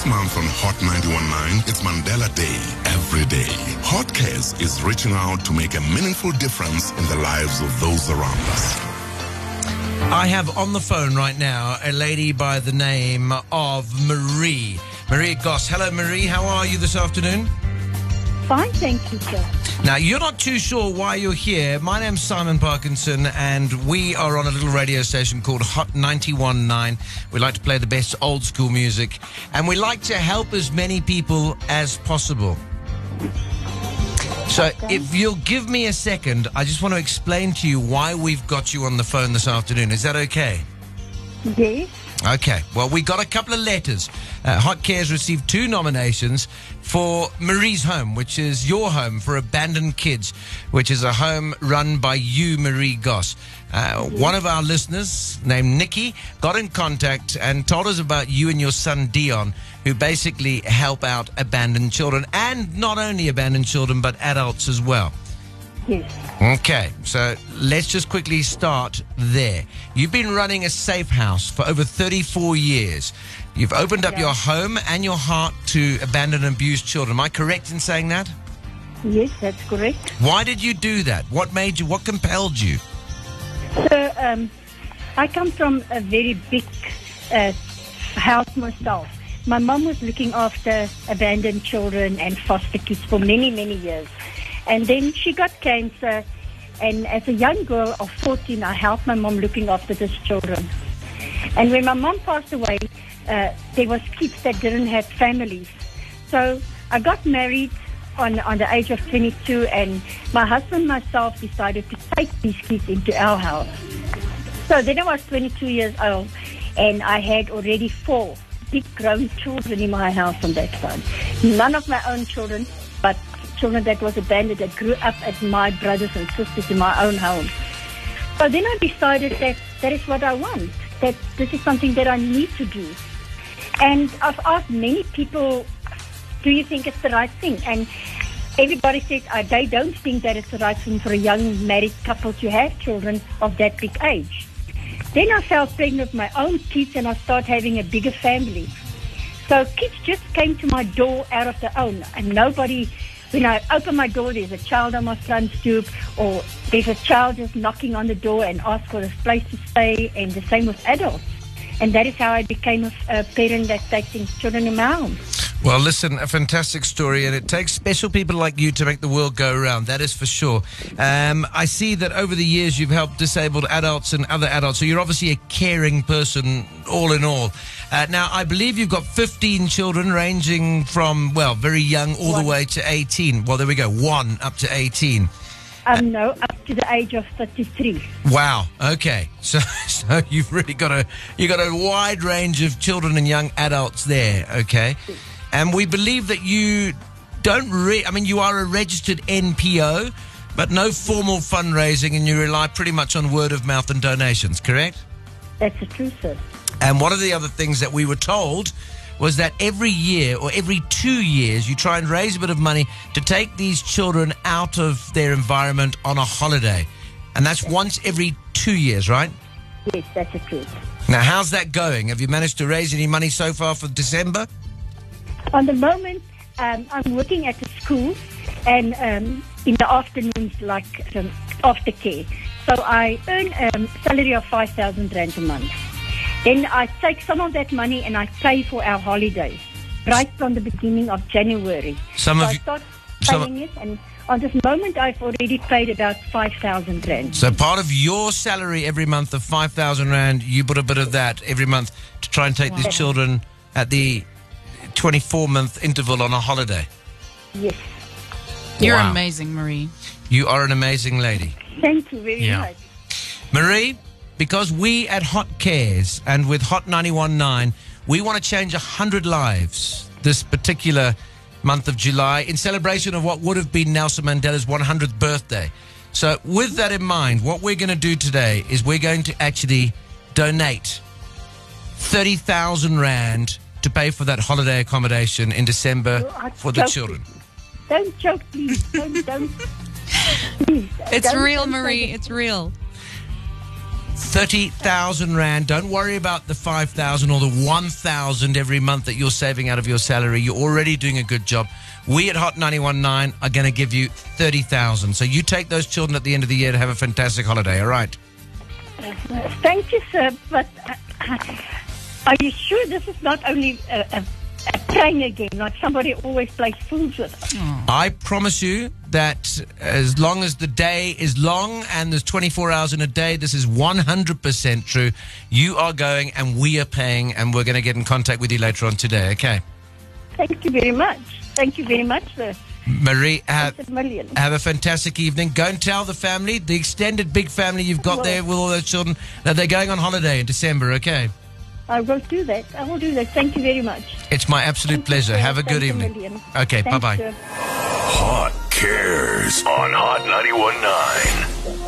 This month on Hot 919, it's Mandela Day every day. Hot Cares is reaching out to make a meaningful difference in the lives of those around us. I have on the phone right now a lady by the name of Marie. Marie Goss. Hello, Marie. How are you this afternoon? Fine, thank you, sir. Now, you're not too sure why you're here. My name's Simon Parkinson, and we are on a little radio station called Hot 919. We like to play the best old school music, and we like to help as many people as possible. So, if you'll give me a second, I just want to explain to you why we've got you on the phone this afternoon. Is that okay? Yes. Okay. Well, we got a couple of letters. Uh, Hot Cares received two nominations for Marie's Home, which is your home for abandoned kids, which is a home run by you, Marie Goss. Uh, one of our listeners, named Nicky, got in contact and told us about you and your son Deon, who basically help out abandoned children, and not only abandoned children, but adults as well. Yes. Okay, so let's just quickly start there. You've been running a safe house for over 34 years. You've opened up Yeah. your home and your heart to abandoned and abused children. Am I correct in saying that? Yes, that's correct. Why did you do that? What made you, what compelled you? So, um, I come from a very big uh, house myself. My mom was looking after abandoned children and foster kids for many, many years. And then she got cancer. And as a young girl of 14, I helped my mom looking after these children. And when my mom passed away, uh, there was kids that didn't have families. So I got married on, on the age of 22, and my husband and myself decided to take these kids into our house. So then I was 22 years old, and I had already four big grown children in my house on that time. None of my own children, children that was abandoned that grew up as my brothers and sisters in my own home. So then I decided that that is what I want, that this is something that I need to do. And I've asked many people, do you think it's the right thing? And everybody says uh, they don't think that it's the right thing for a young married couple to have children of that big age. Then I fell pregnant with my own kids and I started having a bigger family. So kids just came to my door out of their own and nobody, when I open my door, there's a child on my front stoop or there's a child just knocking on the door and ask for a place to stay and the same with adults. And that is how I became a, a parent that takes children in my. Well, listen, a fantastic story, and it takes special people like you to make the world go around. That is for sure. Um, I see that over the years you've helped disabled adults and other adults, so you're obviously a caring person, all in all. Uh, now, I believe you've got 15 children, ranging from well, very young all the way to 18. Well, there we go, one up to 18. Um, no, up to the age of 33. Wow. Okay. So, so you've really got a you got a wide range of children and young adults there. Okay, and we believe that you don't. Re- I mean, you are a registered NPO, but no formal fundraising, and you rely pretty much on word of mouth and donations. Correct? That's the truth, sir. And one of the other things that we were told was that every year or every two years you try and raise a bit of money to take these children out of their environment on a holiday. And that's once every two years, right? Yes, that's the truth. Now, how's that going? Have you managed to raise any money so far for December? On the moment, um, I'm working at a school and um, in the afternoons, like um, aftercare. So I earn a salary of 5,000 Rand a month. Then I take some of that money and I pay for our holidays right from the beginning of January. Some so of I start paying it and on this moment I've already paid about 5,000 Rand. So, part of your salary every month of 5,000 Rand, you put a bit of that every month to try and take these children at the 24 month interval on a holiday. Yes. You're Wow. amazing, Marie. You are an amazing lady. Thank you very Yeah. much. Marie, because we at Hot Cares and with Hot 919, we want to change 100 lives this particular month of July in celebration of what would have been Nelson Mandela's 100th birthday. So, with that in mind, what we're going to do today is we're going to actually donate 30,000 Rand to pay for that holiday accommodation in December You are for the joking. children. Don't joke, please. Don't, don't. Please, It's don't- real, Marie. that. It's real. 30,000 Rand. Don't worry about the 5,000 or the 1,000 every month that you're saving out of your salary. You're already doing a good job. We at Hot 919 are going to give you 30,000. So you take those children at the end of the year to have a fantastic holiday, all right? Thank you, sir. But uh, are you sure this is not only a, a, a game, like somebody always plays fools with us? I promise you that as long as the day is long and there's 24 hours in a day, this is 100% true. You are going and we are paying, and we're going to get in contact with you later on today, okay? Thank you very much. Thank you very much, sir. Marie, have, a have a fantastic evening. Go and tell the family, the extended big family you've got Well- there with all those children, that they're going on holiday in December, okay? I will do that. I will do that. Thank you very much. It's my absolute Thank pleasure. sir. Have a good Thanks evening. million. Okay, bye bye. Hot Cares on Hot 919.